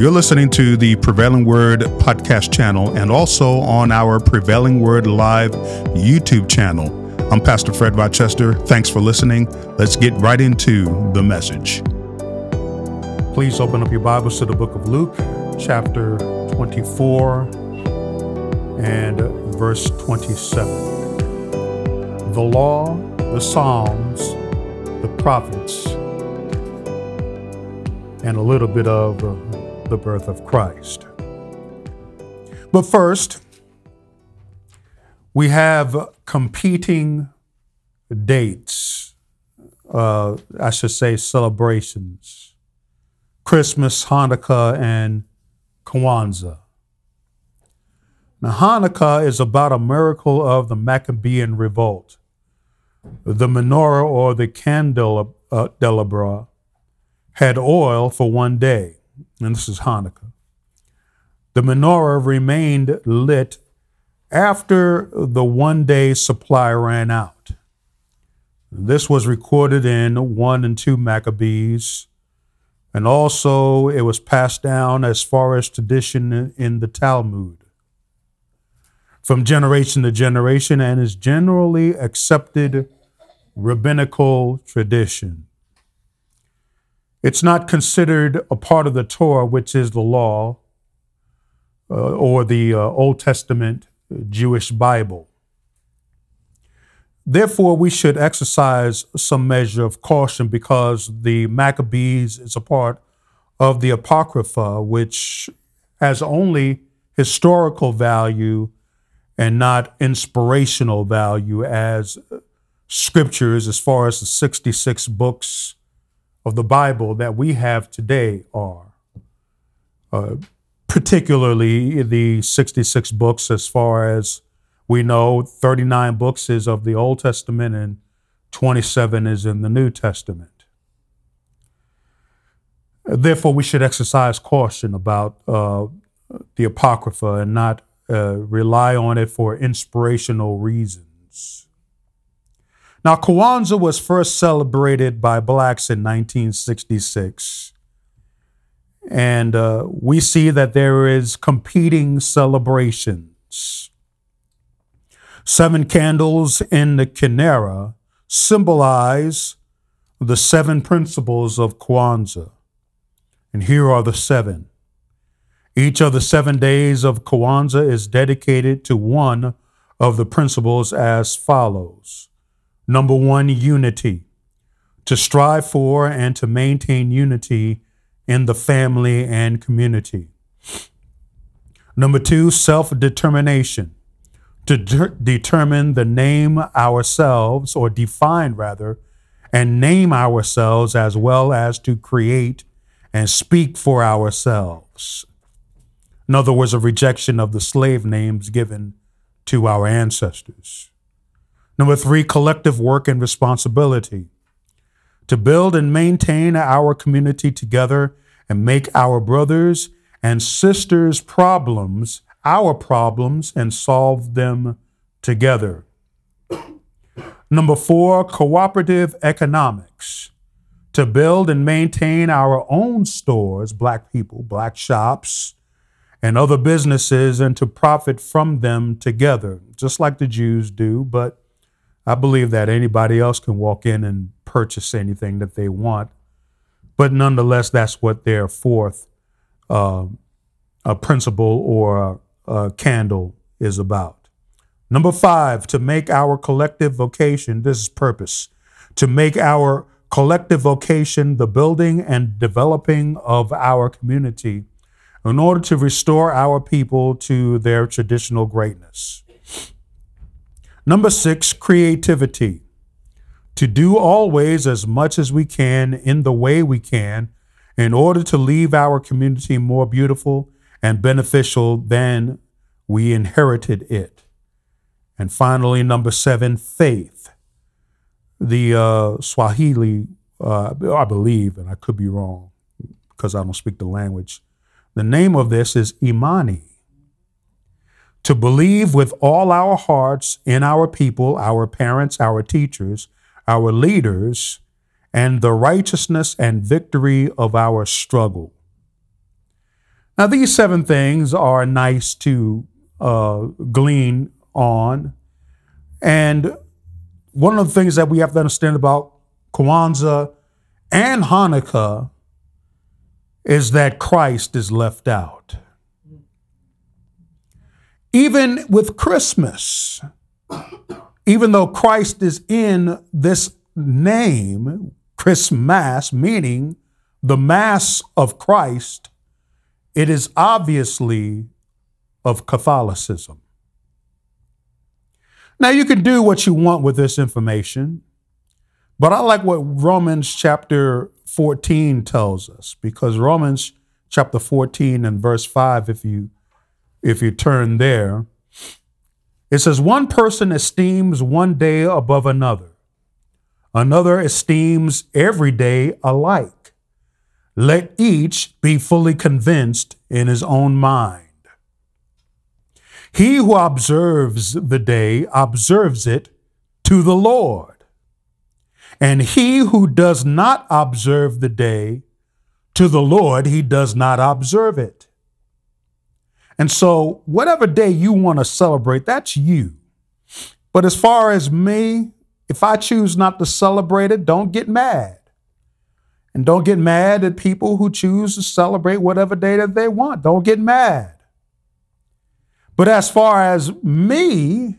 You're listening to the Prevailing Word podcast channel and also on our Prevailing Word Live YouTube channel. I'm Pastor Fred Rochester. Thanks for listening. Let's get right into the message. Please open up your Bibles to the book of Luke, chapter 24 and verse 27. The law, the Psalms, the prophets, and a little bit of the birth of Christ. But first, we have competing dates, uh, I should say celebrations Christmas, Hanukkah, and Kwanzaa. Now, Hanukkah is about a miracle of the Maccabean revolt. The menorah or the candelabra uh, had oil for one day and this is Hanukkah. The menorah remained lit after the one day supply ran out. This was recorded in 1 and 2 Maccabees, and also it was passed down as far as tradition in the Talmud from generation to generation and is generally accepted rabbinical tradition. It's not considered a part of the Torah, which is the law, uh, or the uh, Old Testament Jewish Bible. Therefore, we should exercise some measure of caution because the Maccabees is a part of the Apocrypha, which has only historical value and not inspirational value as scriptures, as far as the 66 books of the Bible that we have today are. Uh, particularly the 66 books, as far as we know, 39 books is of the Old Testament and 27 is in the New Testament. Therefore, we should exercise caution about uh, the Apocrypha and not uh, rely on it for inspirational reasons. Now, Kwanzaa was first celebrated by blacks in 1966. And uh, we see that there is competing celebrations. Seven candles in the Kinara symbolize the seven principles of Kwanzaa. And here are the seven. Each of the seven days of Kwanzaa is dedicated to one of the principles as follows Number one, unity. To strive for and to maintain unity in the family and community. Number two, self determination. To de- determine the name ourselves, or define rather, and name ourselves as well as to create and speak for ourselves. In other words, a rejection of the slave names given to our ancestors. Number three, collective work and responsibility. To build and maintain our community together and make our brothers and sisters' problems our problems and solve them together. Number four, cooperative economics. To build and maintain our own stores, black people, black shops, and other businesses, and to profit from them together, just like the Jews do, but I believe that anybody else can walk in and purchase anything that they want, but nonetheless, that's what their fourth uh, a principle or a, a candle is about. Number five, to make our collective vocation, this is purpose, to make our collective vocation the building and developing of our community in order to restore our people to their traditional greatness. Number six, creativity. To do always as much as we can in the way we can in order to leave our community more beautiful and beneficial than we inherited it. And finally, number seven, faith. The uh, Swahili, uh, I believe, and I could be wrong because I don't speak the language. The name of this is Imani to believe with all our hearts in our people, our parents, our teachers, our leaders, and the righteousness and victory of our struggle. Now, these seven things are nice to uh, glean on. And one of the things that we have to understand about Kwanzaa and Hanukkah is that Christ is left out. Even with Christmas, even though Christ is in this name, Christmas, meaning the Mass of Christ, it is obviously of Catholicism. Now, you can do what you want with this information, but I like what Romans chapter 14 tells us because Romans chapter 14 and verse 5 if you if you turn there it says one person esteems one day above another. Another esteems every day alike. Let each be fully convinced in his own mind. He who observes the day observes it to the Lord. And he who does not observe the day, to the Lord, he does not observe it. And so, whatever day you want to celebrate, that's you. But as far as me, if I choose not to celebrate it, don't get mad. And don't get mad at people who choose to celebrate whatever day that they want. Don't get mad. But as far as me,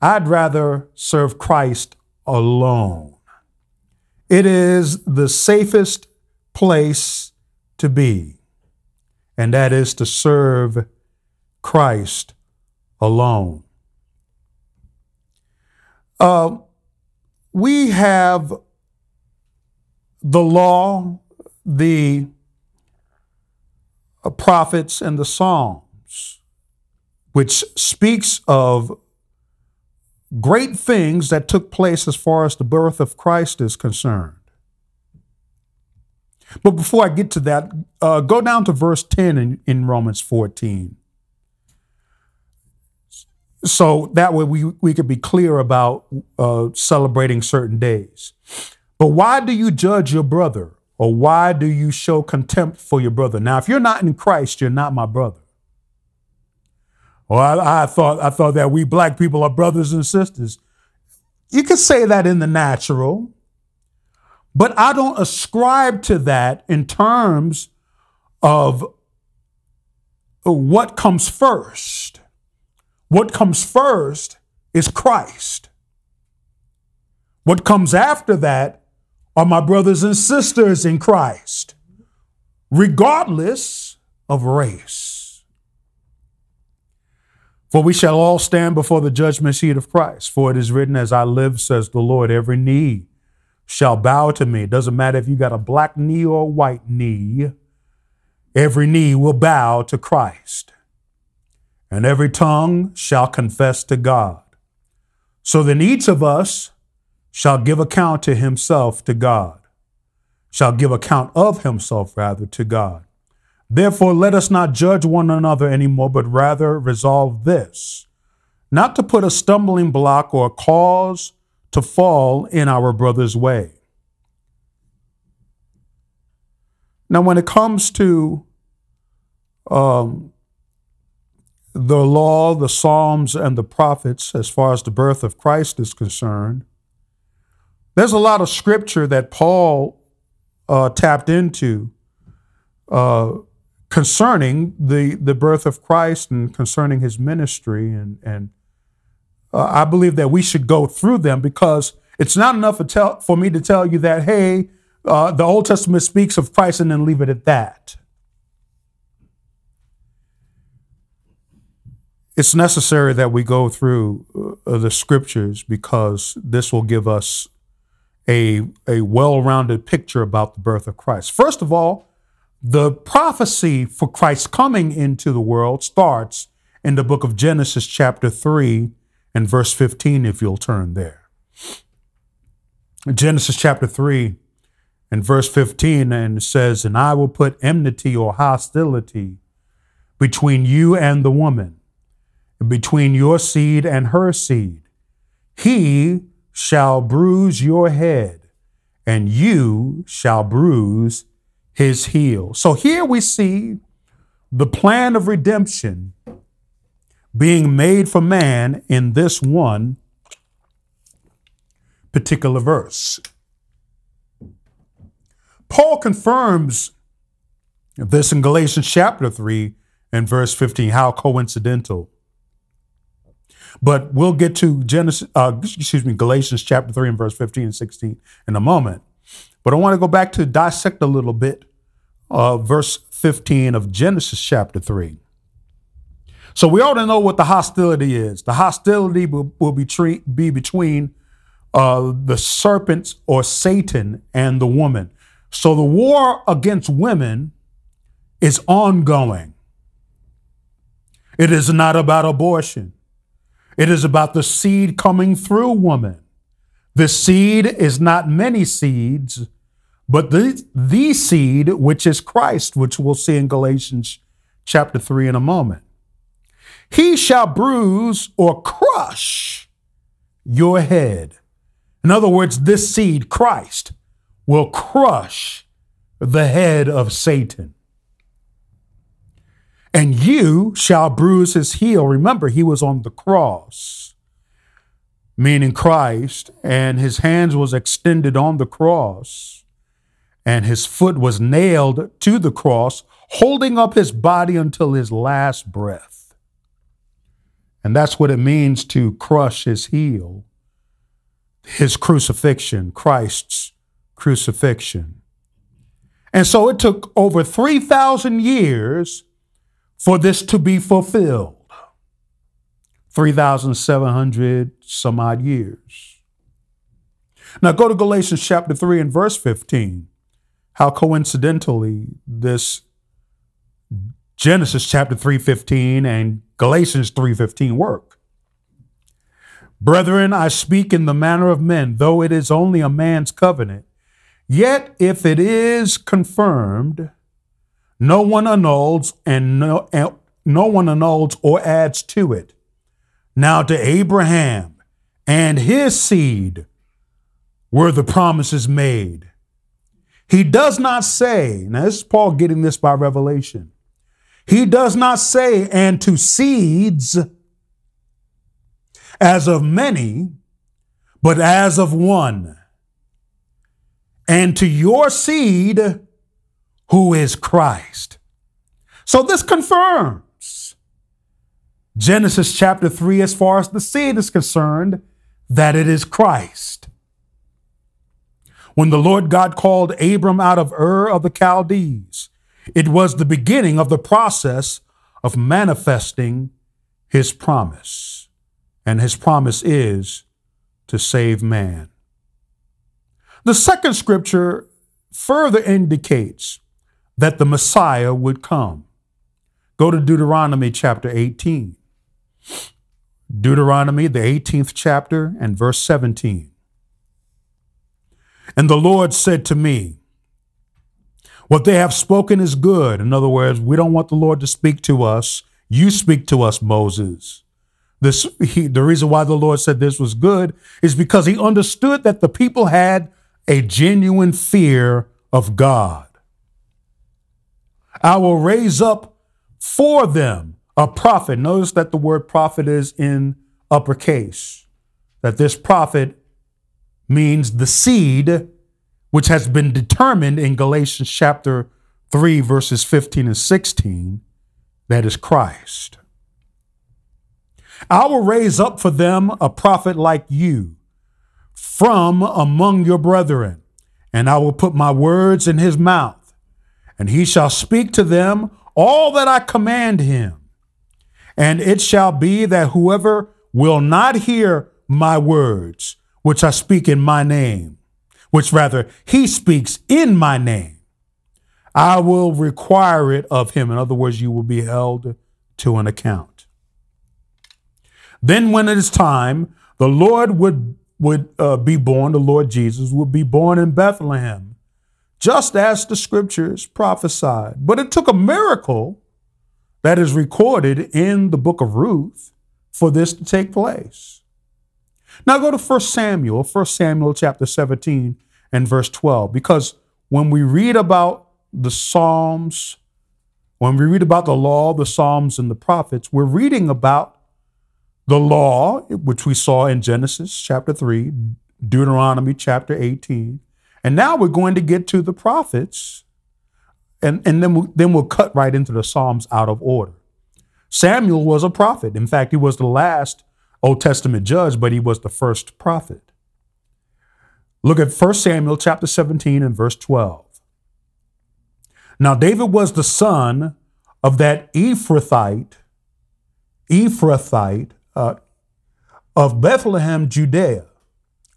I'd rather serve Christ alone. It is the safest place to be, and that is to serve Christ alone. Uh, we have the law, the uh, prophets, and the Psalms, which speaks of great things that took place as far as the birth of Christ is concerned. But before I get to that, uh, go down to verse 10 in, in Romans 14. So that way we, we could be clear about uh, celebrating certain days. But why do you judge your brother? Or why do you show contempt for your brother? Now, if you're not in Christ, you're not my brother. Well, I, I, thought I thought that we black people are brothers and sisters. You could say that in the natural, but I don't ascribe to that in terms of uh, what comes first. What comes first is Christ. What comes after that are my brothers and sisters in Christ, regardless of race. For we shall all stand before the judgment seat of Christ. For it is written, As I live, says the Lord, every knee shall bow to me. Doesn't matter if you got a black knee or a white knee, every knee will bow to Christ. And every tongue shall confess to God. So then each of us shall give account to himself to God, shall give account of himself rather to God. Therefore, let us not judge one another anymore, but rather resolve this not to put a stumbling block or a cause to fall in our brother's way. Now, when it comes to um, the law, the Psalms, and the prophets, as far as the birth of Christ is concerned, there's a lot of scripture that Paul uh, tapped into uh, concerning the, the birth of Christ and concerning his ministry. And, and uh, I believe that we should go through them because it's not enough for, tell, for me to tell you that, hey, uh, the Old Testament speaks of Christ and then leave it at that. It's necessary that we go through uh, the scriptures because this will give us a, a well rounded picture about the birth of Christ. First of all, the prophecy for Christ coming into the world starts in the book of Genesis, chapter 3, and verse 15, if you'll turn there. Genesis chapter 3 and verse 15, and it says, And I will put enmity or hostility between you and the woman, between your seed and her seed. He shall bruise your head, and you shall bruise his heel. So here we see the plan of redemption being made for man in this one particular verse. Paul confirms this in Galatians chapter 3 and verse 15. How coincidental. But we'll get to Genesis, uh, excuse me, Galatians chapter 3 and verse 15 and 16 in a moment. But I want to go back to dissect a little bit uh, verse 15 of Genesis chapter 3. So we to know what the hostility is. The hostility will, will be, tre- be between uh, the serpents or Satan and the woman. So the war against women is ongoing. It is not about abortion. It is about the seed coming through woman. The seed is not many seeds, but the, the seed, which is Christ, which we'll see in Galatians chapter 3 in a moment. He shall bruise or crush your head. In other words, this seed, Christ, will crush the head of Satan. And you shall bruise his heel. Remember, he was on the cross, meaning Christ, and his hands was extended on the cross, and his foot was nailed to the cross, holding up his body until his last breath. And that's what it means to crush his heel. His crucifixion, Christ's crucifixion. And so it took over 3,000 years for this to be fulfilled. 3,700 some odd years. Now go to Galatians chapter 3 and verse 15. How coincidentally this Genesis chapter 3:15 and Galatians 3:15 work. Brethren, I speak in the manner of men, though it is only a man's covenant. Yet if it is confirmed, no one annuls and no, no one annuls or adds to it. Now to Abraham and his seed were the promises made. He does not say, now this is Paul getting this by revelation. He does not say, and to seeds as of many, but as of one. And to your seed, who is Christ. So this confirms Genesis chapter 3, as far as the seed is concerned, that it is Christ. When the Lord God called Abram out of Ur of the Chaldees, it was the beginning of the process of manifesting his promise. And his promise is to save man. The second scripture further indicates that the Messiah would come. Go to Deuteronomy chapter 18. Deuteronomy, the 18th chapter, and verse 17. And the Lord said to me, What they have spoken is good. In other words, we don't want the Lord to speak to us. You speak to us, Moses. This, he, the reason why the Lord said this was good is because he understood that the people had a genuine fear of God. I will raise up for them a prophet. Notice that the word prophet is in uppercase, that this prophet means the seed which has been determined in Galatians chapter 3, verses 15 and 16, that is Christ. I will raise up for them a prophet like you from among your brethren, and I will put my words in his mouth and he shall speak to them all that I command him. And it shall be that whoever will not hear my words, which I speak in my name, which rather he speaks in my name, I will require it of him. In other words, you will be held to an account. Then, when it is time, the Lord would, would uh, be born, the Lord Jesus would be born in Bethlehem just as the scriptures prophesied. But it took a miracle that is recorded in the book of Ruth for this to take place. Now go to 1 Samuel, 1 Samuel chapter 17 and verse 12, because when we read about the Psalms when we read about the law, the Psalms, and the prophets, we're reading about the law, which we saw in Genesis chapter 3, Deuteronomy chapter 18. And now we're going to get to the prophets, and, and then, we'll, then we'll cut right into the Psalms out of order. Samuel was a prophet. In fact, he was the last Old Testament judge, but he was the first prophet. Look at 1 Samuel chapter 17 and verse 12. Now, David was the son of that Ephrathite, Ephrathite uh, of Bethlehem, Judea,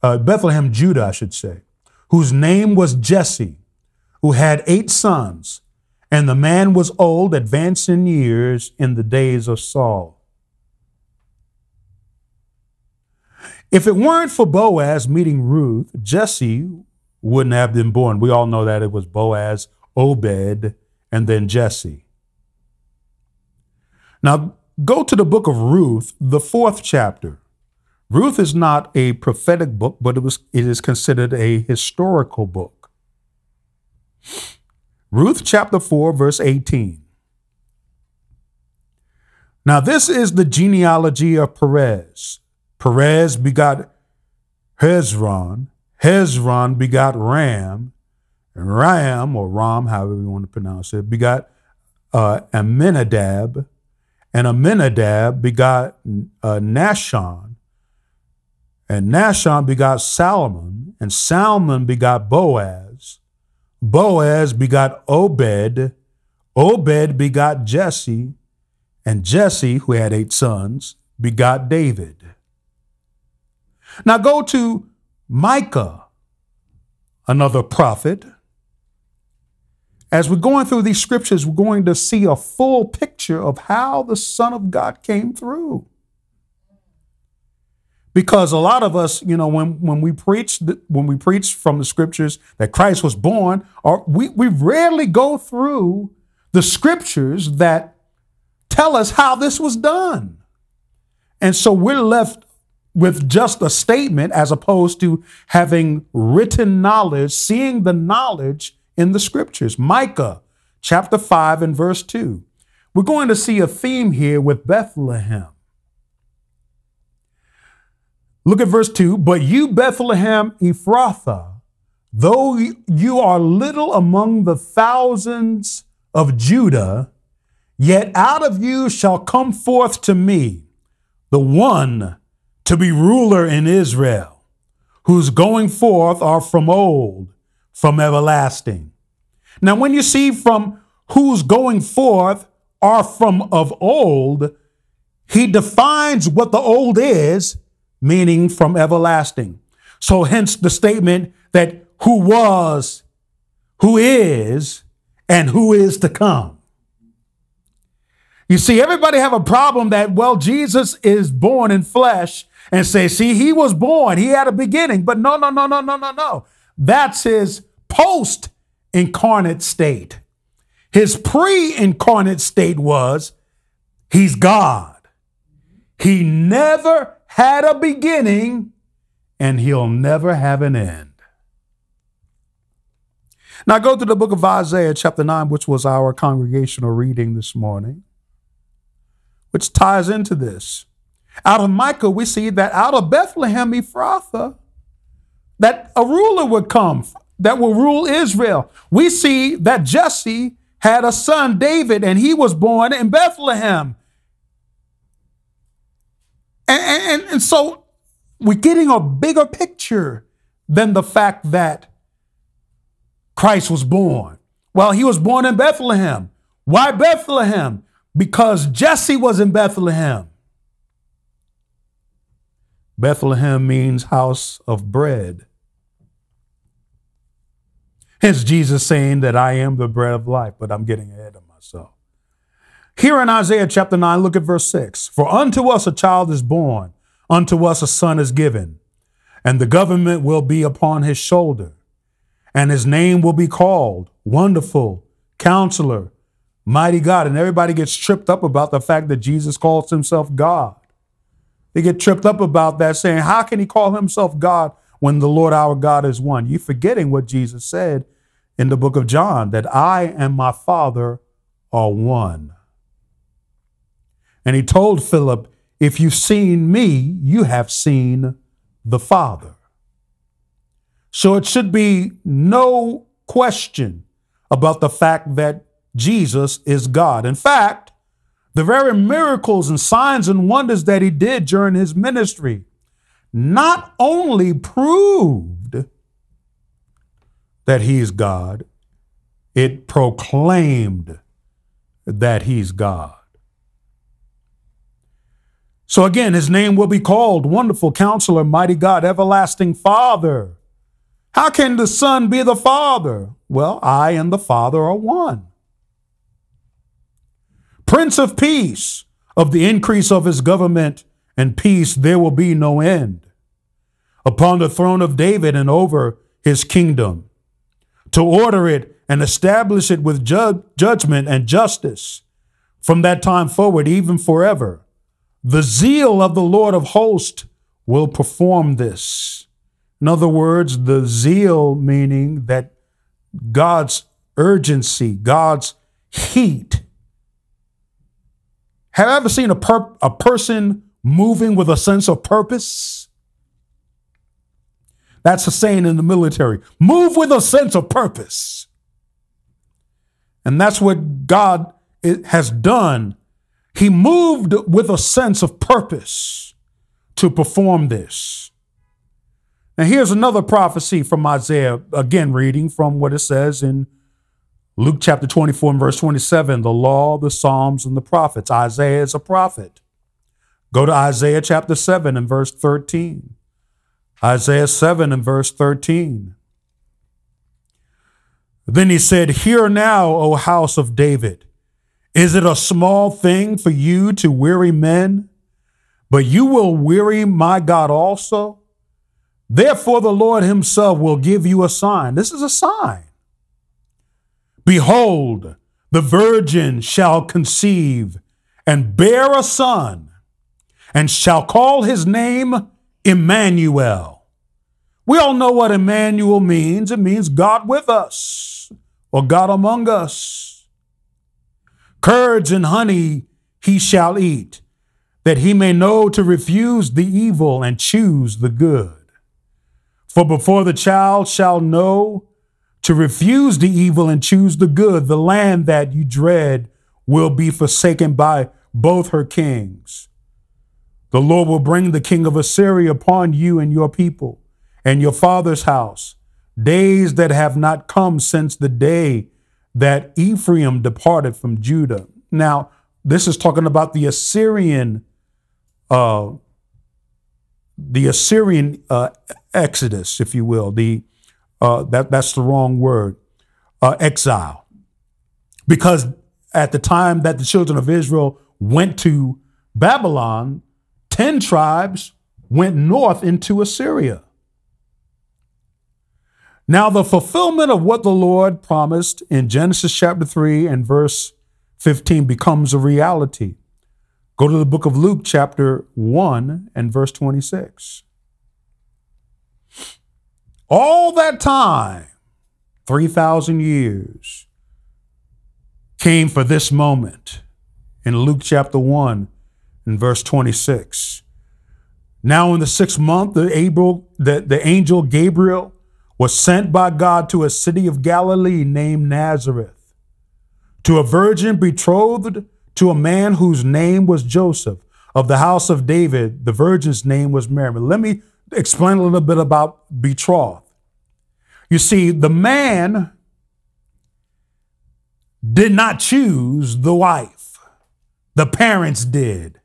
uh, Bethlehem, Judah, I should say, whose name was Jesse, who had eight sons, and the man was old, advanced in years in the days of Saul. If it weren't for Boaz meeting Ruth, Jesse wouldn't have been born. We all know that it was Boaz, Obed, and then Jesse. Now, go to the book of Ruth, the fourth chapter. Ruth is not a prophetic book, but it, was, it is considered a historical book. Ruth chapter 4, verse 18. Now, this is the genealogy of Perez. Perez begot Hezron. Hezron begot Ram. And Ram, or Ram, however you want to pronounce it, begot uh. And Amminadab begot uh, Nahshon. And Nahshon begot Salmon. And Salmon begot Boaz. Boaz begot Obed. Obed begot Jesse. And Jesse, who had eight sons, begot David. Now go to Micah, another prophet. As we're going through these scriptures, we're going to see a full picture of how the Son of God came through. Because a lot of us, you know, when, when we preach when we preach from the scriptures that Christ was born, or we, we rarely go through the scriptures that tell us how this was done. And so we're left with just a statement as opposed to having written knowledge, seeing the knowledge in the scriptures. Micah chapter 5 and verse 2. We're going to see a theme here with Bethlehem. Look at verse 2. But you, Bethlehem Ephrathah, though you are little among the thousands of Judah, yet out of you shall come forth to me the one to be ruler in Israel, whose going forth are from old, from everlasting. Now, when you see from whose going forth are from of old, he defines what the old is, meaning from everlasting. So, hence the statement that who was, who is, and who is to come. You see, everybody have a problem that, well, Jesus is born in flesh and say, see, he was born, he had a beginning. But no, no, no, no, no, no, no. That's his post incarnate state. His pre incarnate state was he's God. He never had a beginning and he'll never have an end. Now go to the book of Isaiah, chapter 9, which was our congregational reading this morning, which ties into this. Out of Micah, we see that out of Bethlehem, Ephrathah, that a ruler would come that will rule Israel. We see that Jesse had a son, David, and he was born in Bethlehem. And, and, and so we're getting a bigger picture than the fact that Christ was born. Well, he was born in Bethlehem. Why Bethlehem? Because Jesse was in Bethlehem. Bethlehem means house of bread. Hence Jesus saying that I am the bread of life, but I'm getting ahead of myself. Here in Isaiah chapter 9, look at verse 6. For unto us a child is born, unto us a son is given, and the government will be upon his shoulder, and his name will be called Wonderful, Counselor, Mighty God. And everybody gets tripped up about the fact that Jesus calls himself God. They get tripped up about that, saying, How can he call himself God when the Lord our God is one? You're forgetting what Jesus said in the book of John that I and my Father are one. And he told Philip, If you've seen me, you have seen the Father. So it should be no question about the fact that Jesus is God. In fact, the very miracles and signs and wonders that he did during his ministry not only proved that he's God, it proclaimed that he's God. So again, his name will be called Wonderful Counselor, Mighty God, Everlasting Father. How can the Son be the Father? Well, I and the Father are one. Prince of Peace, of the increase of his government and peace there will be no end. Upon the throne of David and over his kingdom, to order it and establish it with ju- judgment and justice from that time forward, even forever. The zeal of the Lord of hosts will perform this. In other words, the zeal meaning that God's urgency, God's heat. Have I ever seen a, per- a person moving with a sense of purpose? That's a saying in the military move with a sense of purpose. And that's what God has done he moved with a sense of purpose to perform this. Now, here's another prophecy from Isaiah, again, reading from what it says in Luke chapter 24 and verse 27 the law, the Psalms, and the prophets. Isaiah is a prophet. Go to Isaiah chapter 7 and verse 13. Isaiah 7 and verse 13. Then he said, Hear now, O house of David. Is it a small thing for you to weary men? But you will weary my God also. Therefore, the Lord himself will give you a sign. This is a sign. Behold, the virgin shall conceive and bear a son, and shall call his name Emmanuel. We all know what Emmanuel means. It means God with us or God among us. Curds and honey he shall eat, that he may know to refuse the evil and choose the good. For before the child shall know to refuse the evil and choose the good, the land that you dread will be forsaken by both her kings. The Lord will bring the king of Assyria upon you and your people and your father's house, days that have not come since the day that Ephraim departed from Judah. Now, this is talking about the Assyrian, uh, the Assyrian uh, exodus, if you will. The uh, that that's the wrong word, uh, exile, because at the time that the children of Israel went to Babylon, ten tribes went north into Assyria. Now, the fulfillment of what the Lord promised in Genesis chapter 3 and verse 15 becomes a reality. Go to the book of Luke, chapter 1 and verse 26. All that time, 3,000 years, came for this moment in Luke chapter 1 and verse 26. Now, in the sixth month, the, Abel, the, the angel Gabriel was sent by God to a city of Galilee named Nazareth, to a virgin betrothed to a man whose name was Joseph of the house of David. The virgin's name was Mary. Let me explain a little bit about betrothed. You see, the man did not choose the wife, the parents did.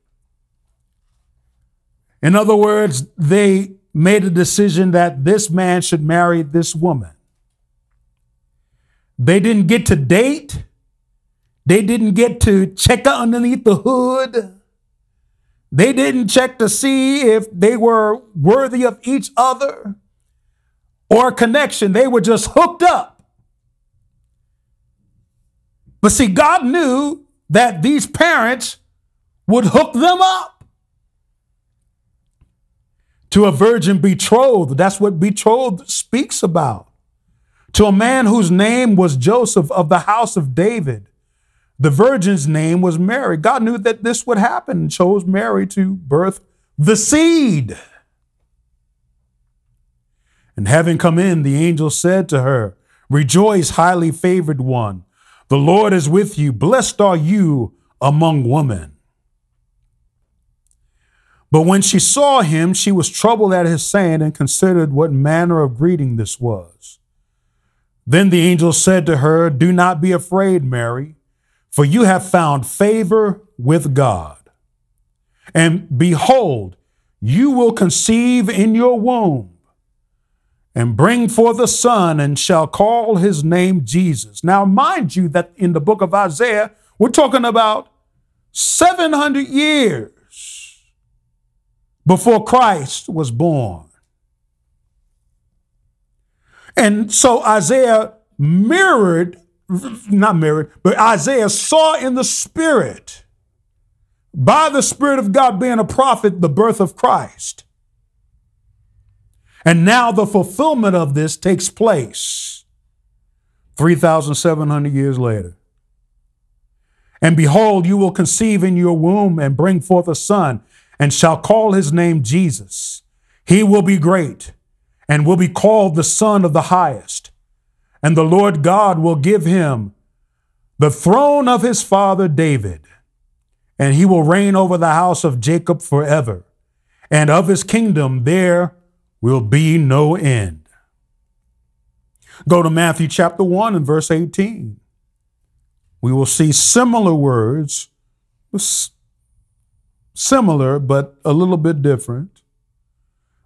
In other words, they made a decision that this man should marry this woman. They didn't get to date. They didn't get to check underneath the hood. They didn't check to see if they were worthy of each other or connection. They were just hooked up. But see, God knew that these parents would hook them up to a virgin betrothed. That's what betrothed speaks about. To a man whose name was Joseph of the house of David. The virgin's name was Mary. God knew that this would happen and chose Mary to birth the seed. And having come in, the angel said to her, Rejoice, highly favored one. The Lord is with you. Blessed are you among women. But when she saw him, she was troubled at his saying and considered what manner of greeting this was. Then the angel said to her, Do not be afraid, Mary, for you have found favor with God. And behold, you will conceive in your womb and bring forth a son and shall call his name Jesus. Now, mind you, that in the book of Isaiah, we're talking about 700 years before Christ was born. And so Isaiah mirrored, not mirrored, but Isaiah saw in the Spirit, by the Spirit of God being a prophet, the birth of Christ. And now the fulfillment of this takes place 3,700 years later. And behold, you will conceive in your womb and bring forth a son, and shall call his name Jesus. He will be great and will be called the Son of the Highest. And the Lord God will give him the throne of his father David, and he will reign over the house of Jacob forever. And of his kingdom there will be no end. Go to Matthew chapter 1 and verse 18. We will see similar words, similar but a little bit different.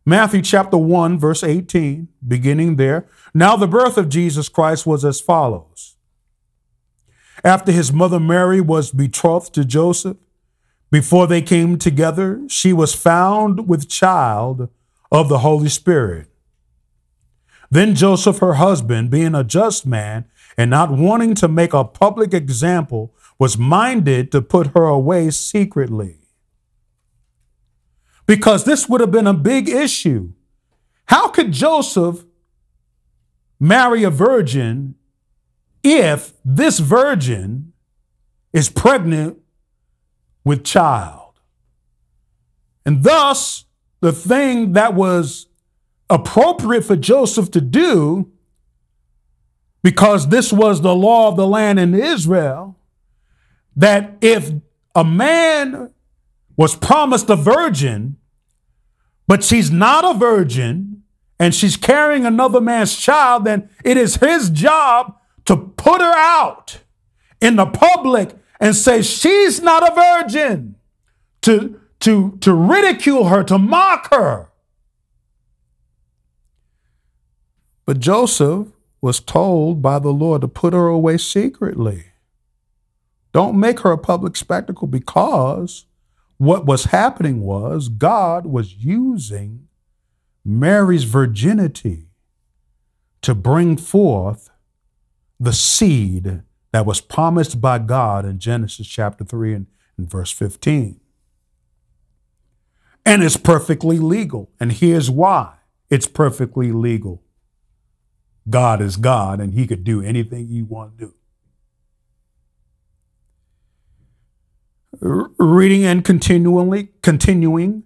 Matthew chapter 1, verse 18, beginning there. Now, the birth of Jesus Christ was as follows. After his mother Mary was betrothed to Joseph, before they came together, she was found with child of the Holy Spirit. Then Joseph, her husband, being a just man and not wanting to make a public example, was minded to put her away secretly. Because this would have been a big issue. How could Joseph marry a virgin if this virgin is pregnant with child? And thus, the thing that was appropriate for Joseph to do, because this was the law of the land in Israel, that if a man was promised a virgin, but she's not a virgin and she's carrying another man's child, then it is his job to put her out in the public and say she's not a virgin, to to, to ridicule her, to mock her. But Joseph was told by the Lord to put her away secretly. Don't make her a public spectacle because what was happening was God was using Mary's virginity to bring forth the seed that was promised by God in Genesis chapter 3 and, and verse 15 and it's perfectly legal. And here's why it's perfectly legal God is God, and He could do anything He want to do. Reading and continually continuing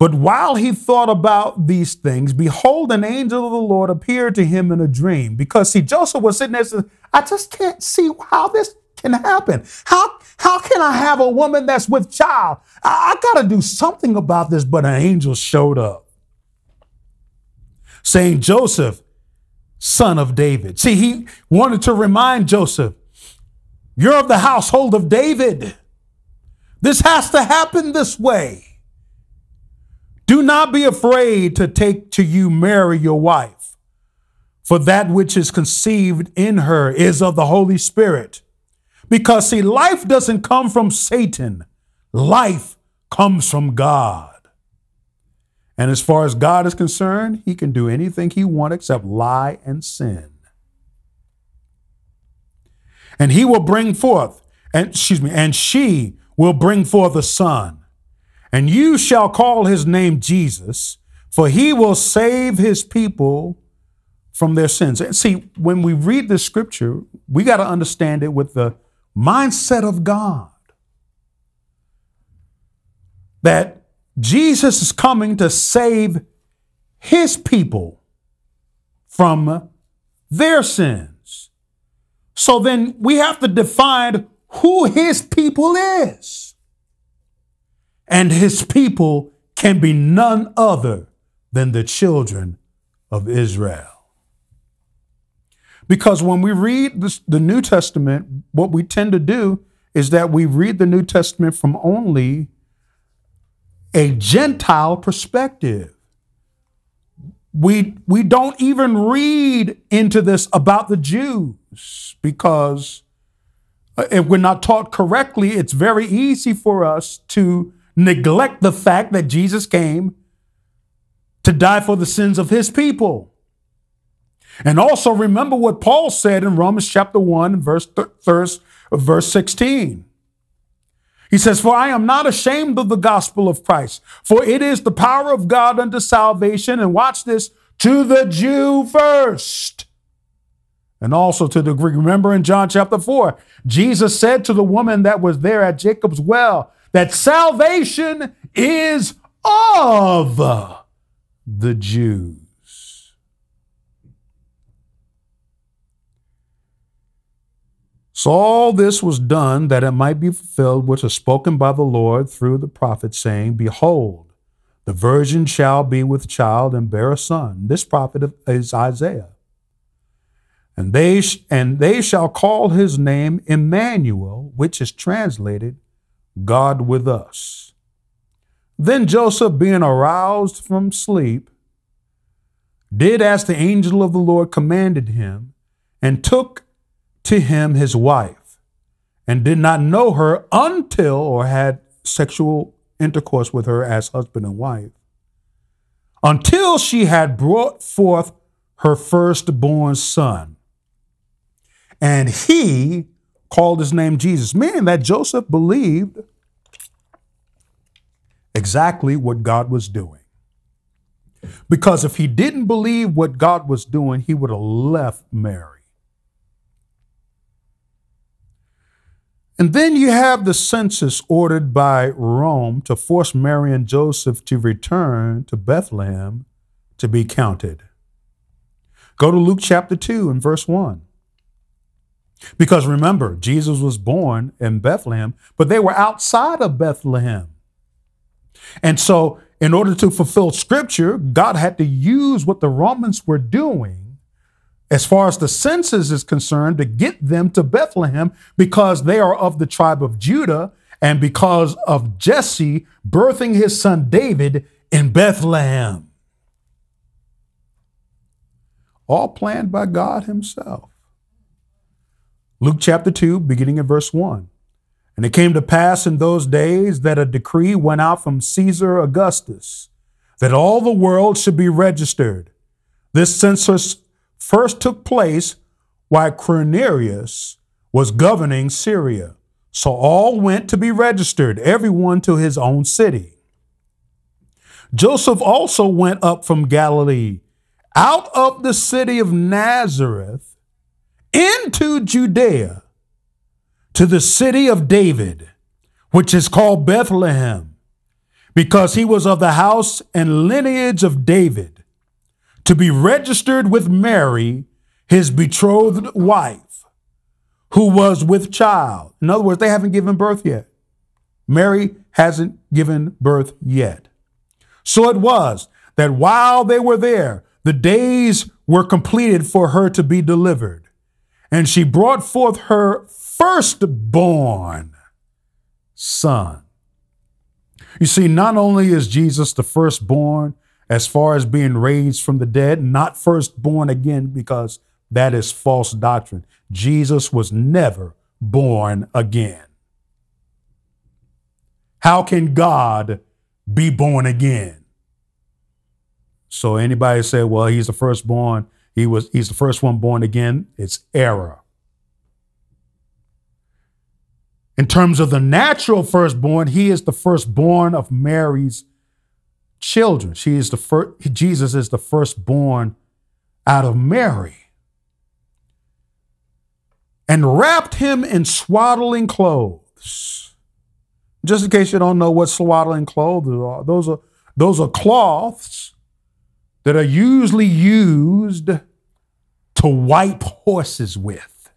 but while he thought about these things, behold, an angel of the Lord appeared to him in a dream. Because see, Joseph was sitting there said, I just can't see how this can happen. How, how can I have a woman that's with child? I, I got to do something about this. But an angel showed up saying, Joseph, son of David. See, he wanted to remind Joseph, you're of the household of David. This has to happen this way. Do not be afraid to take to you Mary, your wife, for that which is conceived in her is of the Holy Spirit. Because, see, life doesn't come from Satan, life comes from God. And as far as God is concerned, he can do anything he wants except lie and sin. And he will bring forth, and excuse me, and she will bring forth a son. And you shall call his name Jesus, for he will save his people from their sins. And see, when we read this scripture, we got to understand it with the mindset of God. That Jesus is coming to save his people from their sins. So then we have to define who his people is. And his people can be none other than the children of Israel. Because when we read this, the New Testament, what we tend to do is that we read the New Testament from only a Gentile perspective. We, we don't even read into this about the Jews because Uh, if we're not taught correctly, it's very easy for us to neglect the fact that Jesus came to die for the sins of his people. And also remember what Paul said in Romans chapter 1, verse, verse, verse 16. He says, For I am not ashamed of the gospel of Christ, for it is the power of God unto salvation. And watch this to the Jew first, and also to the Greek. Remember in John chapter 4, Jesus said to the woman that was there at Jacob's well that salvation is of the Jews. So all this was done that it might be fulfilled, which was spoken by the Lord through the prophet, saying, Behold, the virgin shall be with child and bear a son. This prophet is Isaiah. And they, and they shall call his name Emmanuel, which is translated God with us. Then Joseph, being aroused from sleep, did as the angel of the Lord commanded him, and took to him his wife, and did not know her until or had sexual intercourse with her as husband and wife, until she had brought forth her firstborn son. And he called his name Jesus, meaning that Joseph believed exactly what God was doing. Because if he didn't believe what God was doing, he would have left Mary. And then you have the census ordered by Rome to force Mary and Joseph to return to Bethlehem to be counted. Go to Luke chapter 2 and verse 1. Because remember, Jesus was born in Bethlehem, but they were outside of Bethlehem. And so, in order to fulfill scripture, God had to use what the Romans were doing as far as the census is concerned, to get them to Bethlehem because they are of the tribe of Judah and because of Jesse birthing his son David in Bethlehem. All planned by God Himself. Luke chapter 2, beginning in verse 1. And it came to pass in those days that a decree went out from Caesar Augustus that all the world should be registered. This census first took place while Quirinius was governing Syria. So all went to be registered, everyone to his own city. Joseph also went up from Galilee, out of the city of Nazareth, into Judea, to the city of David, which is called Bethlehem, because he was of the house and lineage of David to be registered with Mary, his betrothed wife, who was with child. In other words, they haven't given birth yet. Mary hasn't given birth yet. So it was that while they were there, the days were completed for her to be delivered. And she brought forth her firstborn son. You see, not only is Jesus the firstborn, as far as being raised from the dead, not firstborn again, because that is false doctrine. Jesus was never born again. How can God be born again? So anybody say, well, he's the firstborn, he was he's the first one born again, it's error. In terms of the natural firstborn, he is the firstborn of Mary's children. She is the first, Jesus is the firstborn out of Mary. and wrapped him in swaddling clothes. Just in case you don't know what swaddling clothes are, those are those are cloths that are usually used to wipe horses with.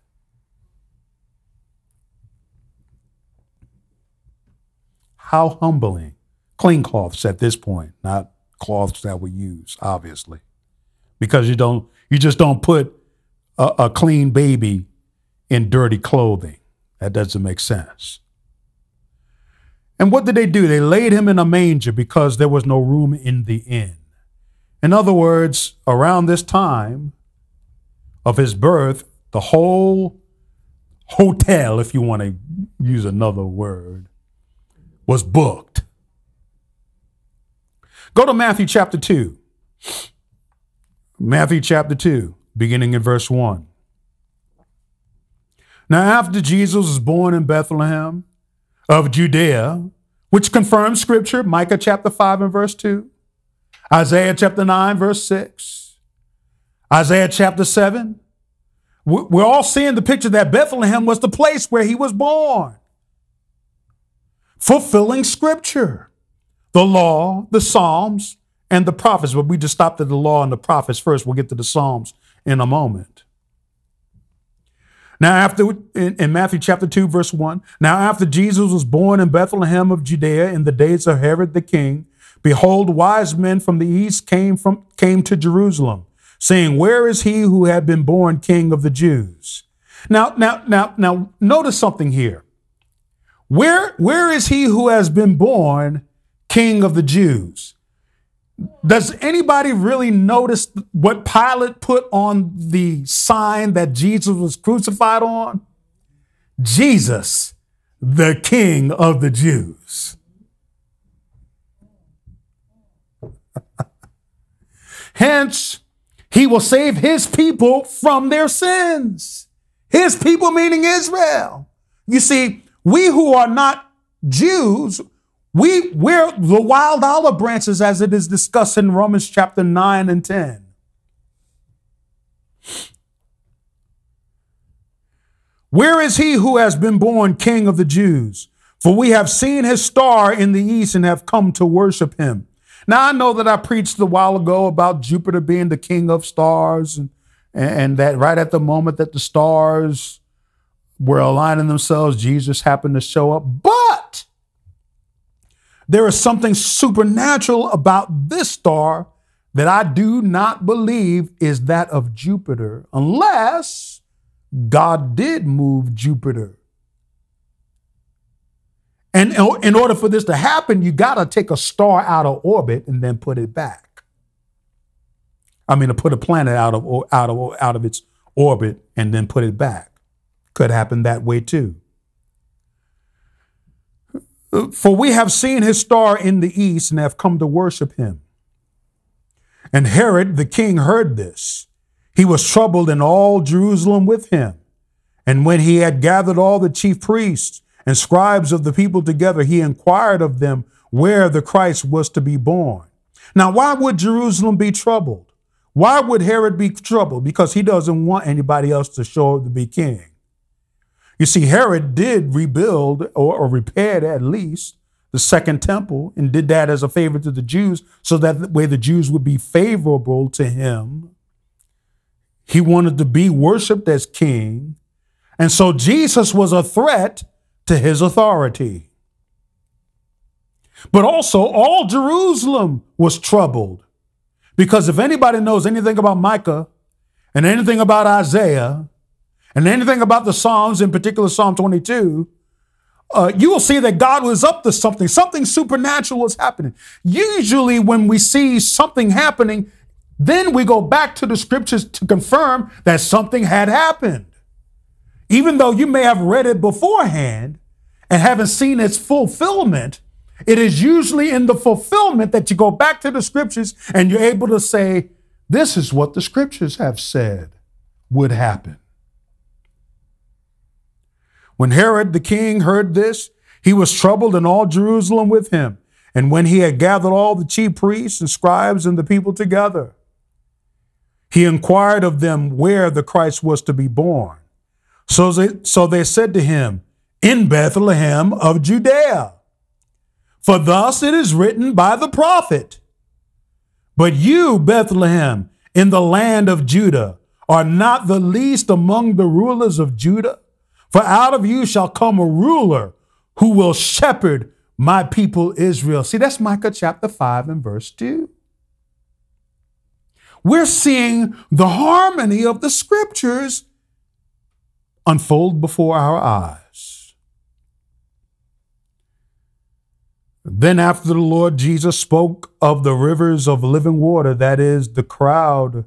How humbling. Clean cloths at this point, not cloths that we use, obviously. Because you don't you just don't put a, a clean baby in dirty clothing. That doesn't make sense. And what did they do? They laid him in a manger because there was no room in the inn. In other words, around this time of his birth, the whole hotel, if you want to use another word, was booked. Go to Matthew chapter 2. Matthew chapter 2, beginning in verse 1. Now, after Jesus was born in Bethlehem of Judea, which confirms scripture, Micah chapter 5 and verse 2, Isaiah chapter 9, verse 6, Isaiah chapter 7, we're all seeing the picture that Bethlehem was the place where he was born, fulfilling scripture, the law, the Psalms, and the prophets. But we just stopped at the law and the prophets first. We'll get to the Psalms in a moment. Now, after in, in, Matthew chapter 2, verse 1, now after Jesus was born in Bethlehem of Judea in the days of Herod the king, behold, wise men from the east came from came to Jerusalem, saying, Where is he who had been born king of the Jews? Now, now, now, now, notice something here. Where, where is he who has been born king of the Jews? Does anybody really notice what Pilate put on the sign that Jesus was crucified on? Jesus, the King of the Jews. Hence, he will save his people from their sins. His people, meaning Israel. You see, we who are not Jews, we, we're the wild olive branches as it is discussed in Romans chapter 9 and 10. Where is he who has been born king of the Jews? For we have seen his star in the east and have come to worship him. Now, I know that I preached a while ago about Jupiter being the king of stars, and, and that right at the moment that the stars were aligning themselves, Jesus happened to show up. But there is something supernatural about this star that I do not believe is that of Jupiter, unless God did move Jupiter. And in order for this to happen, you got to take a star out of orbit and then put it back. I mean, to put a planet out of out of out of its orbit and then put it back. Could happen that way too. For we have seen his star in the east and have come to worship him. And Herod the king heard this. He was troubled, and all Jerusalem with him. And when he had gathered all the chief priests and scribes of the people together, he inquired of them where the Christ was to be born. Now, why would Jerusalem be troubled? Why would Herod be troubled? Because he doesn't want anybody else to show up to be king. You see, Herod did rebuild or, or repaired at least the second temple and did that as a favor to the Jews so that the way the Jews would be favorable to him. He wanted to be worshiped as king. And so Jesus was a threat to his authority. But also, all Jerusalem was troubled because if anybody knows anything about Micah and anything about Isaiah, and anything about the Psalms, in particular Psalm 22, uh, you will see that God was up to something. Something supernatural was happening. Usually, when we see something happening, then we go back to the scriptures to confirm that something had happened. Even though you may have read it beforehand and haven't seen its fulfillment, it is usually in the fulfillment that you go back to the scriptures and you're able to say, This is what the scriptures have said would happen. When Herod the king heard this, he was troubled and all Jerusalem with him. And when he had gathered all the chief priests and scribes and the people together, he inquired of them where the Christ was to be born. So they, so they said to him, In Bethlehem of Judea. For thus it is written by the prophet. But you, Bethlehem, in the land of Judah, are not the least among the rulers of Judah. For out of you shall come a ruler who will shepherd my people Israel. See, that's Micah chapter 5 and verse 2. We're seeing the harmony of the scriptures unfold before our eyes. Then, after the Lord Jesus spoke of the rivers of living water, that is, the crowd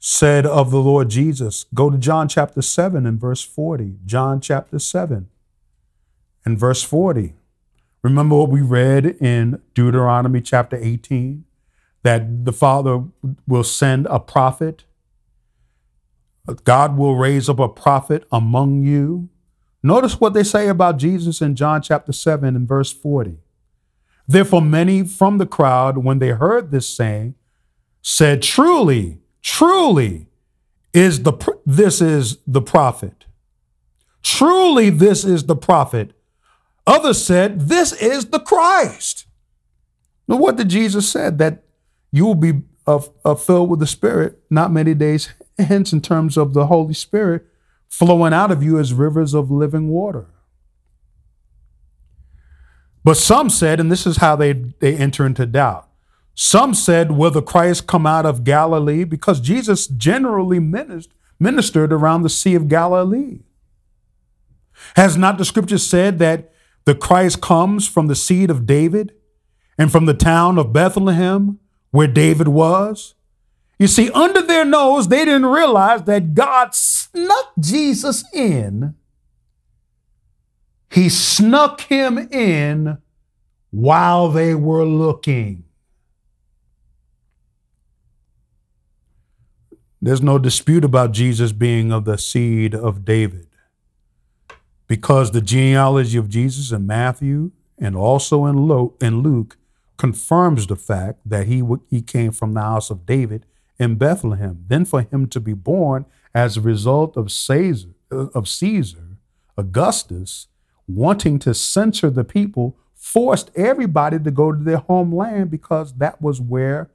said of the Lord Jesus, go to John chapter 7 and verse 40. John chapter 7 and verse 40. Remember what we read in Deuteronomy chapter 18? That the Father will send a prophet God will raise up a prophet among you. Notice what they say about Jesus in John chapter 7 and verse 40. Therefore, many from the crowd, when they heard this saying, said, Truly, truly, is the this is the prophet. Truly, this is the prophet. Others said, This is the Christ. Now, what did Jesus said? That you will be uh, uh, filled with the Spirit not many days hence in terms of the Holy Spirit flowing out of you as rivers of living water. But some said, and this is how they, they enter into doubt. Some said, Will the Christ come out of Galilee? Because Jesus generally ministered, ministered around the Sea of Galilee. Has not the scripture said that the Christ comes from the seed of David and from the town of Bethlehem, where David was? You see, under their nose, they didn't realize that God snuck Jesus in. He snuck him in while they were looking. There's no dispute about Jesus being of the seed of David because the genealogy of Jesus in Matthew and also in Luke, confirms the fact that he, he came from the house of David in Bethlehem. Then for him to be born as a result of Caesar, of Caesar, Augustus, wanting to censor the people, forced everybody to go to their homeland because that was where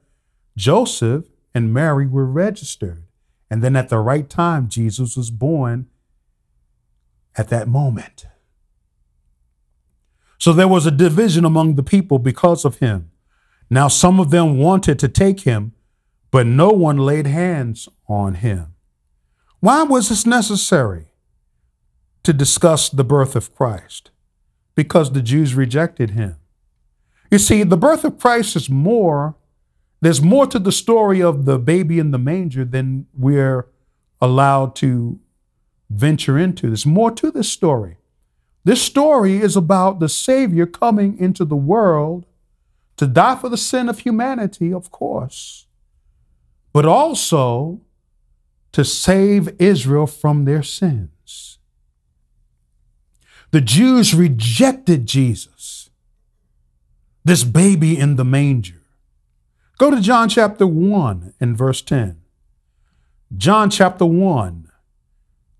Joseph and Mary were registered. And then at the right time, Jesus was born at that moment. So there was a division among the people because of him. Now, some of them wanted to take him, but no one laid hands on him. Why was this necessary to discuss the birth of Christ? Because the Jews rejected him. You see, the birth of Christ is more, there's more to the story of the baby in the manger than we're allowed to venture into. There's more to this story. This story is about the Savior coming into the world to die for the sin of humanity, of course, but also to save Israel from their sins. The Jews rejected Jesus, this baby in the manger. Go to John chapter 1 and verse 10. John chapter 1,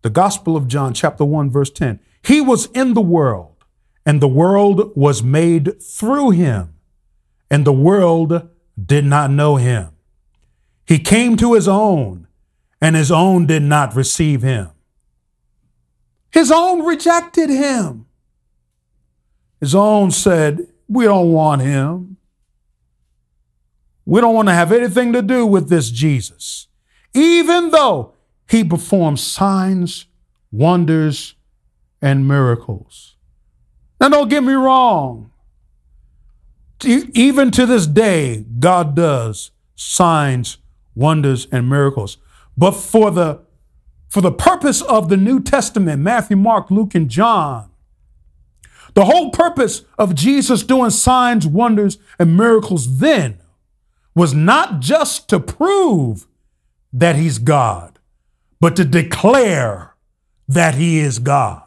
the Gospel of John, chapter 1, verse 10. He was in the world, and the world was made through him, and the world did not know him. He came to his own, and his own did not receive him. His own rejected him. His own said, We don't want him. We don't want to have anything to do with this Jesus, even though he performed signs, wonders, and miracles. Now, don't get me wrong. Even to this day, God does signs, wonders, and miracles. But for the for the purpose of the New Testament, Matthew, Mark, Luke, and John, the whole purpose of Jesus doing signs, wonders, and miracles then was not just to prove that he's God, but to declare that he is God.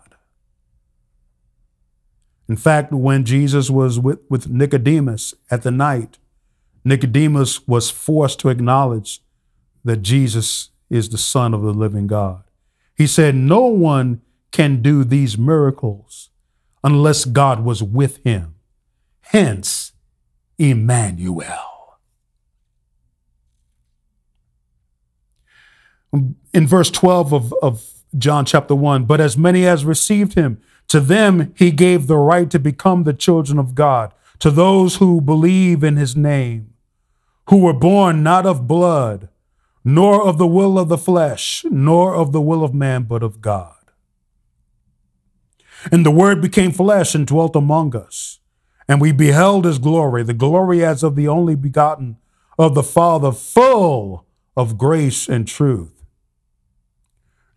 In fact, when Jesus was with, with Nicodemus at the night, Nicodemus was forced to acknowledge that Jesus is the Son of the living God. He said, No one can do these miracles unless God was with him. Hence, Emmanuel. In verse 12 of, of John chapter 1, but as many as received him, to them he gave the right to become the children of God, to those who believe in his name, who were born not of blood, nor of the will of the flesh, nor of the will of man, but of God. And the Word became flesh and dwelt among us. And we beheld his glory, the glory as of the only begotten of the Father, full of grace and truth.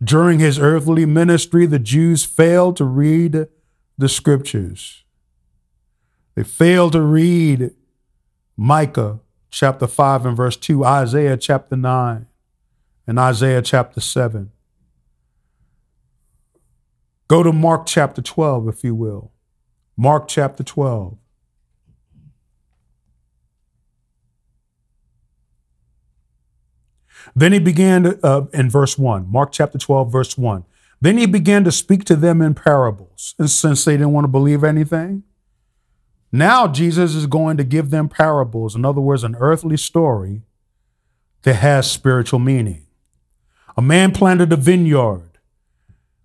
During his earthly ministry, the Jews failed to read the scriptures. They failed to read Micah chapter 5 and verse 2, Isaiah chapter 9, and Isaiah chapter 7. Go to Mark chapter 12, if you will. Mark chapter 12. Then he began to, uh, in verse 1, Mark chapter 12, verse 1. Then he began to speak to them in parables. And since they didn't want to believe anything, now Jesus is going to give them parables. In other words, an earthly story that has spiritual meaning. A man planted a vineyard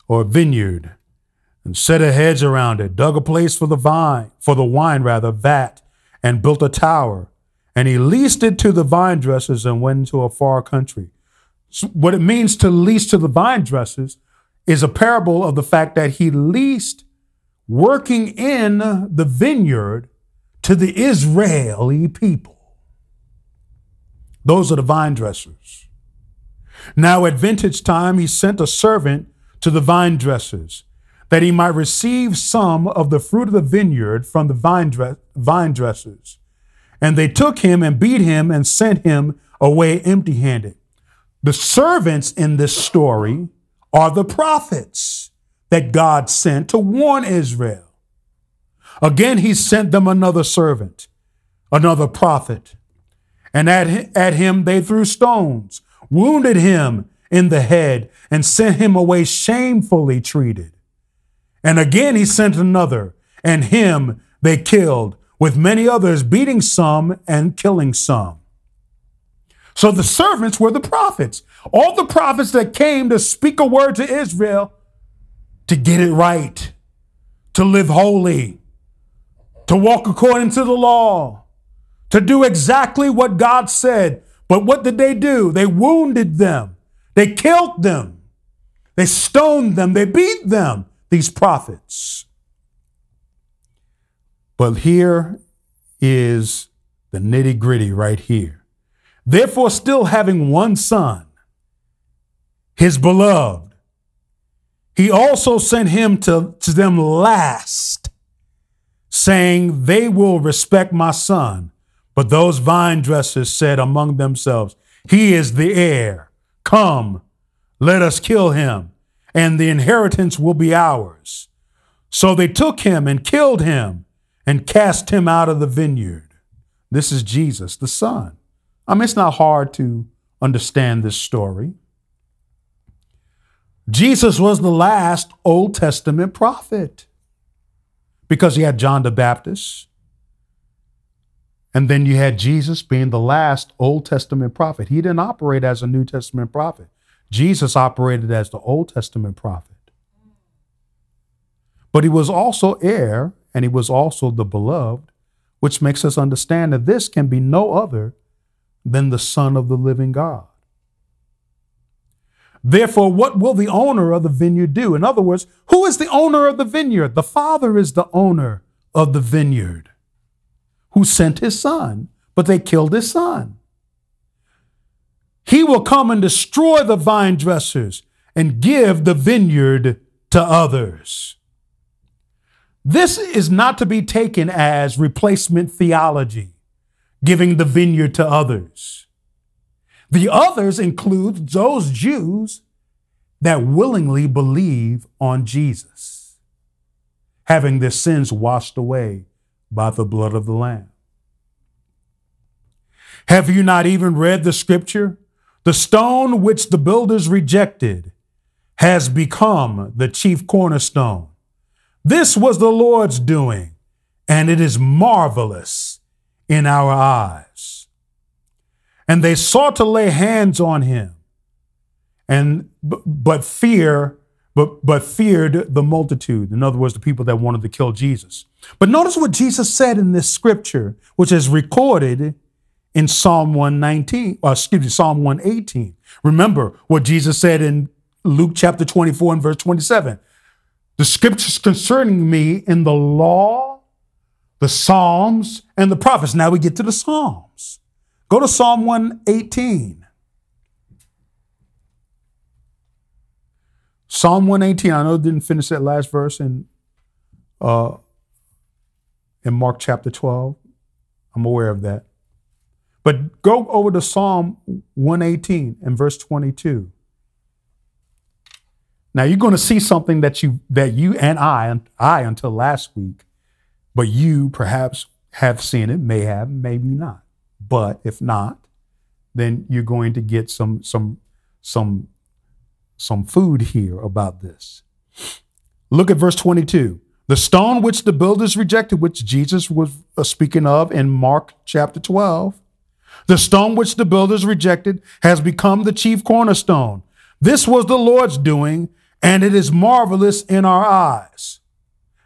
or a vineyard and set a hedge around it, dug a place for the vine, for the wine rather, vat, and built a tower. And he leased it to the vine dressers and went into a far country. So what it means to lease to the vine dressers is a parable of the fact that he leased working in the vineyard to the Israeli people. Those are the vine dressers. Now, at vintage time, he sent a servant to the vine dressers that he might receive some of the fruit of the vineyard from the vine, dress, vine dressers. And they took him and beat him and sent him away empty handed. The servants in this story are the prophets that God sent to warn Israel. Again, he sent them another servant, another prophet. And at, at him they threw stones, wounded him in the head, and sent him away shamefully treated. And again he sent another, and him they killed, with many others, beating some and killing some. So the servants were the prophets, all the prophets that came to speak a word to Israel to get it right, to live holy, to walk according to the law, to do exactly what God said. But what did they do? They wounded them, they killed them, they stoned them, they beat them these prophets. But here is the nitty gritty right here. Therefore, still having one son, his beloved, he also sent him to, to them last, saying, They will respect my son. But those vine dressers said among themselves, He is the heir. Come, let us kill him and the inheritance will be ours. So they took him and killed him and cast him out of the vineyard. This is Jesus, the Son. I mean, it's not hard to understand this story. Jesus was the last Old Testament prophet because he had John the Baptist. And then you had Jesus being the last Old Testament prophet. He didn't operate as a New Testament prophet. Jesus operated as the Old Testament prophet. But he was also heir and he was also the beloved, which makes us understand that this can be no other than the Son of the living God. Therefore, what will the owner of the vineyard do? In other words, who is the owner of the vineyard? The Father is the owner of the vineyard who sent his son, but they killed his son. He will come and destroy the vine dressers and give the vineyard to others. This is not to be taken as replacement theology, giving the vineyard to others. The others include those Jews that willingly believe on Jesus, having their sins washed away by the blood of the Lamb. Have you not even read the scripture the stone which the builders rejected has become the chief cornerstone. This was the Lord's doing, and it is marvelous in our eyes. And they sought to lay hands on him, and but fear, but but feared the multitude. In other words, the people that wanted to kill Jesus. But notice what Jesus said in this scripture, which is recorded in Psalm 119, or uh, excuse me, Psalm 118. Remember what Jesus said in Luke chapter 24 and verse 27. The scriptures concerning me in the law, the Psalms, and the prophets. Now we get to the Psalms. Go to Psalm 118. Psalm 118. I know it didn't finish that last verse in uh, in Mark chapter 12. I'm aware of that. But go over to Psalm 118 and verse 22. Now you're going to see something that you that you and I and I until last week, but you perhaps have seen it, may have, maybe not. But if not, then you're going to get some some some some food here about this. Look at verse 22. The stone which the builders rejected, which Jesus was uh, speaking of in Mark chapter 12, the stone which the builders rejected has become the chief cornerstone. This was the Lord's doing, and it is marvelous in our eyes.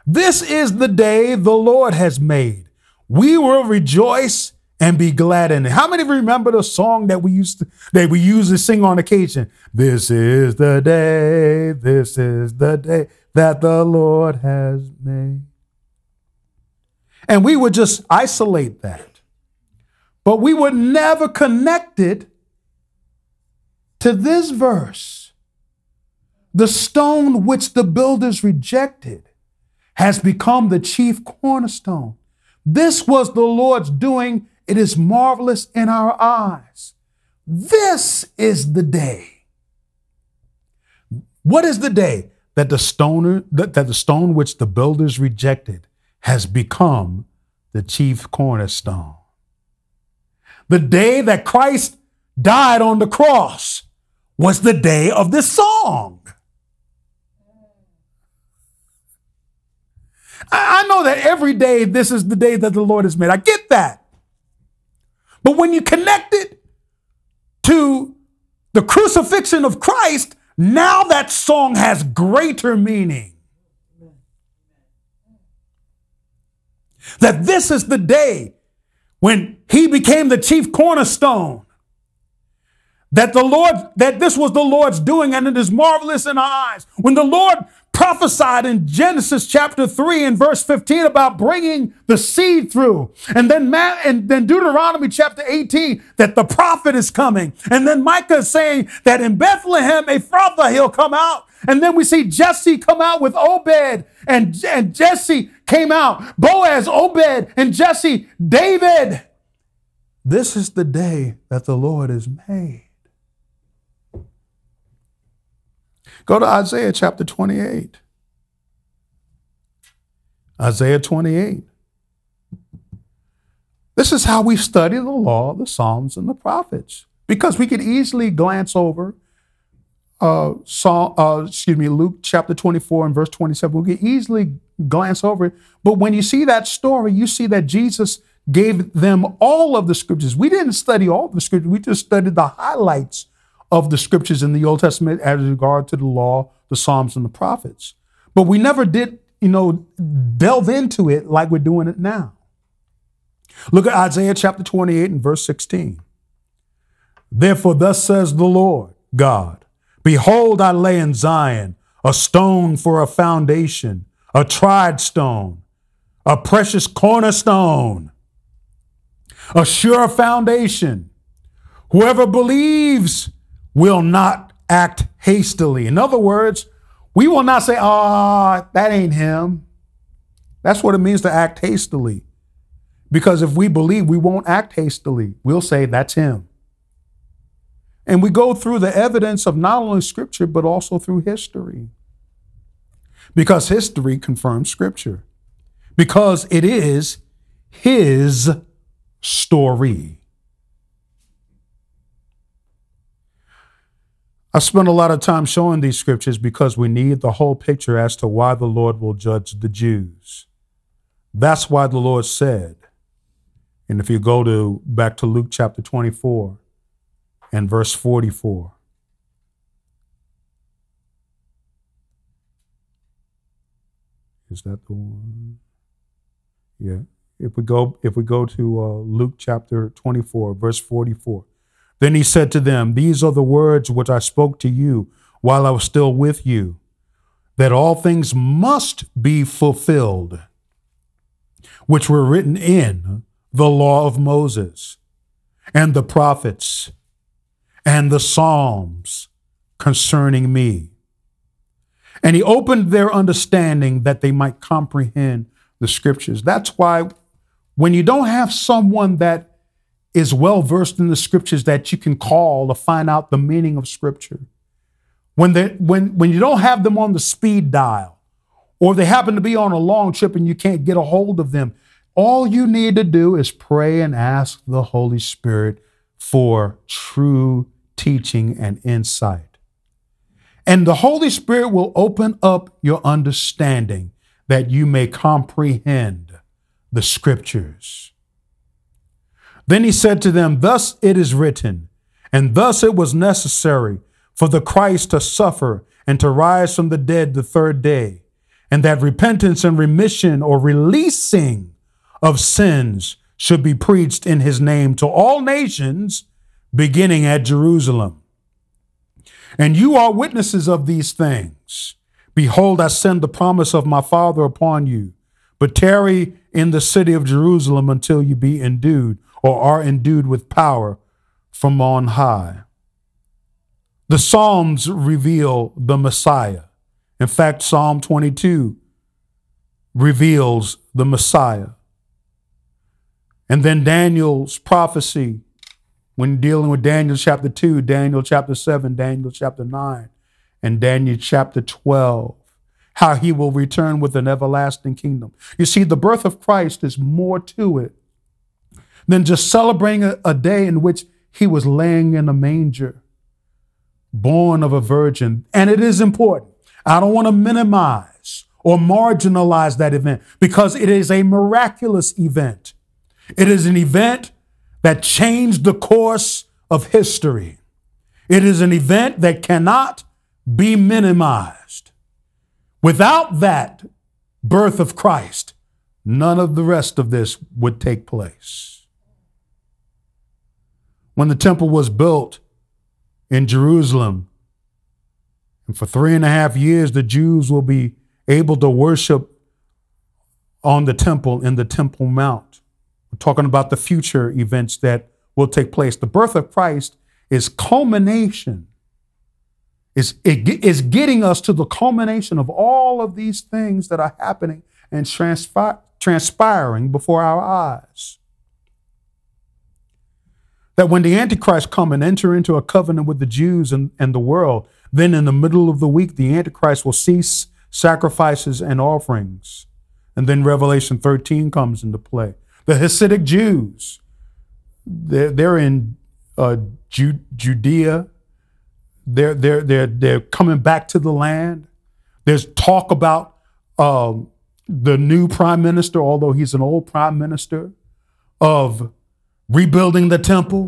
This is the day the Lord has made. We will rejoice and be glad in it. How many of you remember the song that we used to that we used to sing on occasion? This is the day, this is the day that the Lord has made. And we would just isolate that. But we would never connect it to this verse. The stone which the builders rejected has become the chief cornerstone. This was the Lord's doing. It is marvelous in our eyes. This is the day. What is the day that the stone that, that the stone which the builders rejected has become the chief cornerstone? The day that Christ died on the cross was the day of this song. I, know that every day this is the day that the Lord has made. I get that. But when you connect it to the crucifixion of Christ, now that song has greater meaning. That this is the day when he became the chief cornerstone. That the Lord, that this was the Lord's doing, and it is marvelous in our eyes. When the Lord prophesied in Genesis chapter 3 and verse 15 about bringing the seed through. And then Matt, and then Deuteronomy chapter 18 that the prophet is coming. And then Micah is saying that in Bethlehem a Ephrathah he'll come out. And then we see Jesse come out with Obed and, and Jesse came out. Boaz, Obed, and Jesse, David. This is the day that the Lord has made. Go to Isaiah chapter 28. Isaiah 28. This is how we study the law, the Psalms, and the prophets, because we could easily glance over uh, Psalm, uh, excuse me, Luke chapter 24 and verse 27. We could easily glance over it. But when you see that story, you see that Jesus gave them all of the scriptures. We didn't study all the scriptures, we just studied the highlights of the scriptures in the Old Testament as regard to the law, the Psalms, and the prophets. But we never did, you know, delve into it like we're doing it now. Look at Isaiah chapter 28 and verse 16. Therefore, thus says the Lord God Behold, I lay in Zion a stone for a foundation, a tried stone, a precious cornerstone, a sure foundation. Whoever believes will not act hastily. In other words, we will not say, ah, oh, that ain't him. That's what it means to act hastily. Because if we believe, we won't act hastily. We'll say, that's him. And we go through the evidence of not only scripture, but also through history. Because history confirms scripture. Because it is his story. I spent a lot of time showing these scriptures because we need the whole picture as to why the Lord will judge the Jews. That's why the Lord said, and if you go to back to Luke chapter 24 and verse 44, is that the one? Yeah. If we go if we go to uh, Luke chapter 24 verse 44. Then he said to them, These are the words which I spoke to you while I was still with you, that all things must be fulfilled, which were written in the law of Moses and the prophets and the Psalms concerning me. And he opened their understanding that they might comprehend the scriptures. That's why when you don't have someone that is well versed in the scriptures that you can call to find out the meaning of scripture. When, they, when, when you don't have them on the speed dial, or they happen to be on a long trip and you can't get a hold of them, all you need to do is pray and ask the Holy Spirit for true teaching and insight. And the Holy Spirit will open up your understanding that you may comprehend the scriptures. Then he said to them, Thus it is written, and thus it was necessary for the Christ to suffer and to rise from the dead the third day, and that repentance and remission or releasing of sins should be preached in his name to all nations, beginning at Jerusalem. And you are witnesses of these things. Behold, I send the promise of my Father upon you, but tarry in the city of Jerusalem until you be endued or are endued with power from on high. The Psalms reveal the Messiah. In fact, Psalm 22 reveals the Messiah. And then Daniel's prophecy, when dealing with Daniel chapter 2, Daniel chapter 7, Daniel chapter 9, and Daniel chapter 12, how he will return with an everlasting kingdom. You see, the birth of Christ is more to it than just celebrating a, a day in which he was laying in a manger, born of a virgin. And it is important. I don't want to minimize or marginalize that event because it is a miraculous event. It is an event that changed the course of history. It is an event that cannot be minimized. Without that birth of Christ, none of the rest of this would take place when the temple was built in Jerusalem. And for three and a half years, the Jews will be able to worship on the temple in the Temple Mount. We're talking about the future events that will take place. The birth of Christ is culmination, is, it, is getting us to the culmination of all of these things that are happening and transpi- transpiring before our eyes that when the Antichrist come and enter into a covenant with the Jews and, and the world, then in the middle of the week, the Antichrist will cease sacrifices and offerings. And then Revelation 13 comes into play. The Hasidic Jews, they're, they're in uh, Ju- Judea. They're, they're, they're, they're coming back to the land. There's talk about um, the new prime minister, although he's an old prime minister, of rebuilding the temple.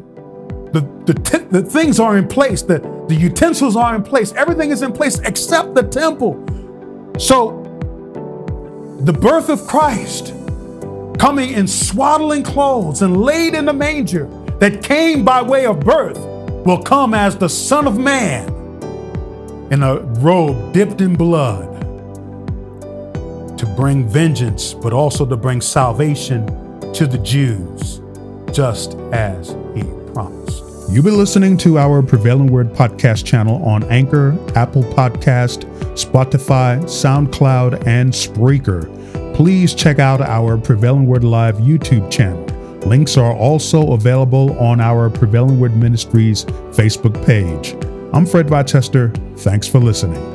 The, the, t- the things are in place, the, the utensils are in place, everything is in place except the temple. So, the birth of Christ coming in swaddling clothes and laid in a manger that came by way of birth will come as the Son of Man in a robe dipped in blood to bring vengeance, but also to bring salvation to the Jews just as he promised. You've been listening to our Prevailing Word podcast channel on Anchor, Apple Podcast, Spotify, SoundCloud, and Spreaker. Please check out our Prevailing Word Live YouTube channel. Links are also available on our Prevailing Word Ministries Facebook page. I'm Fred Rochester. Thanks for listening.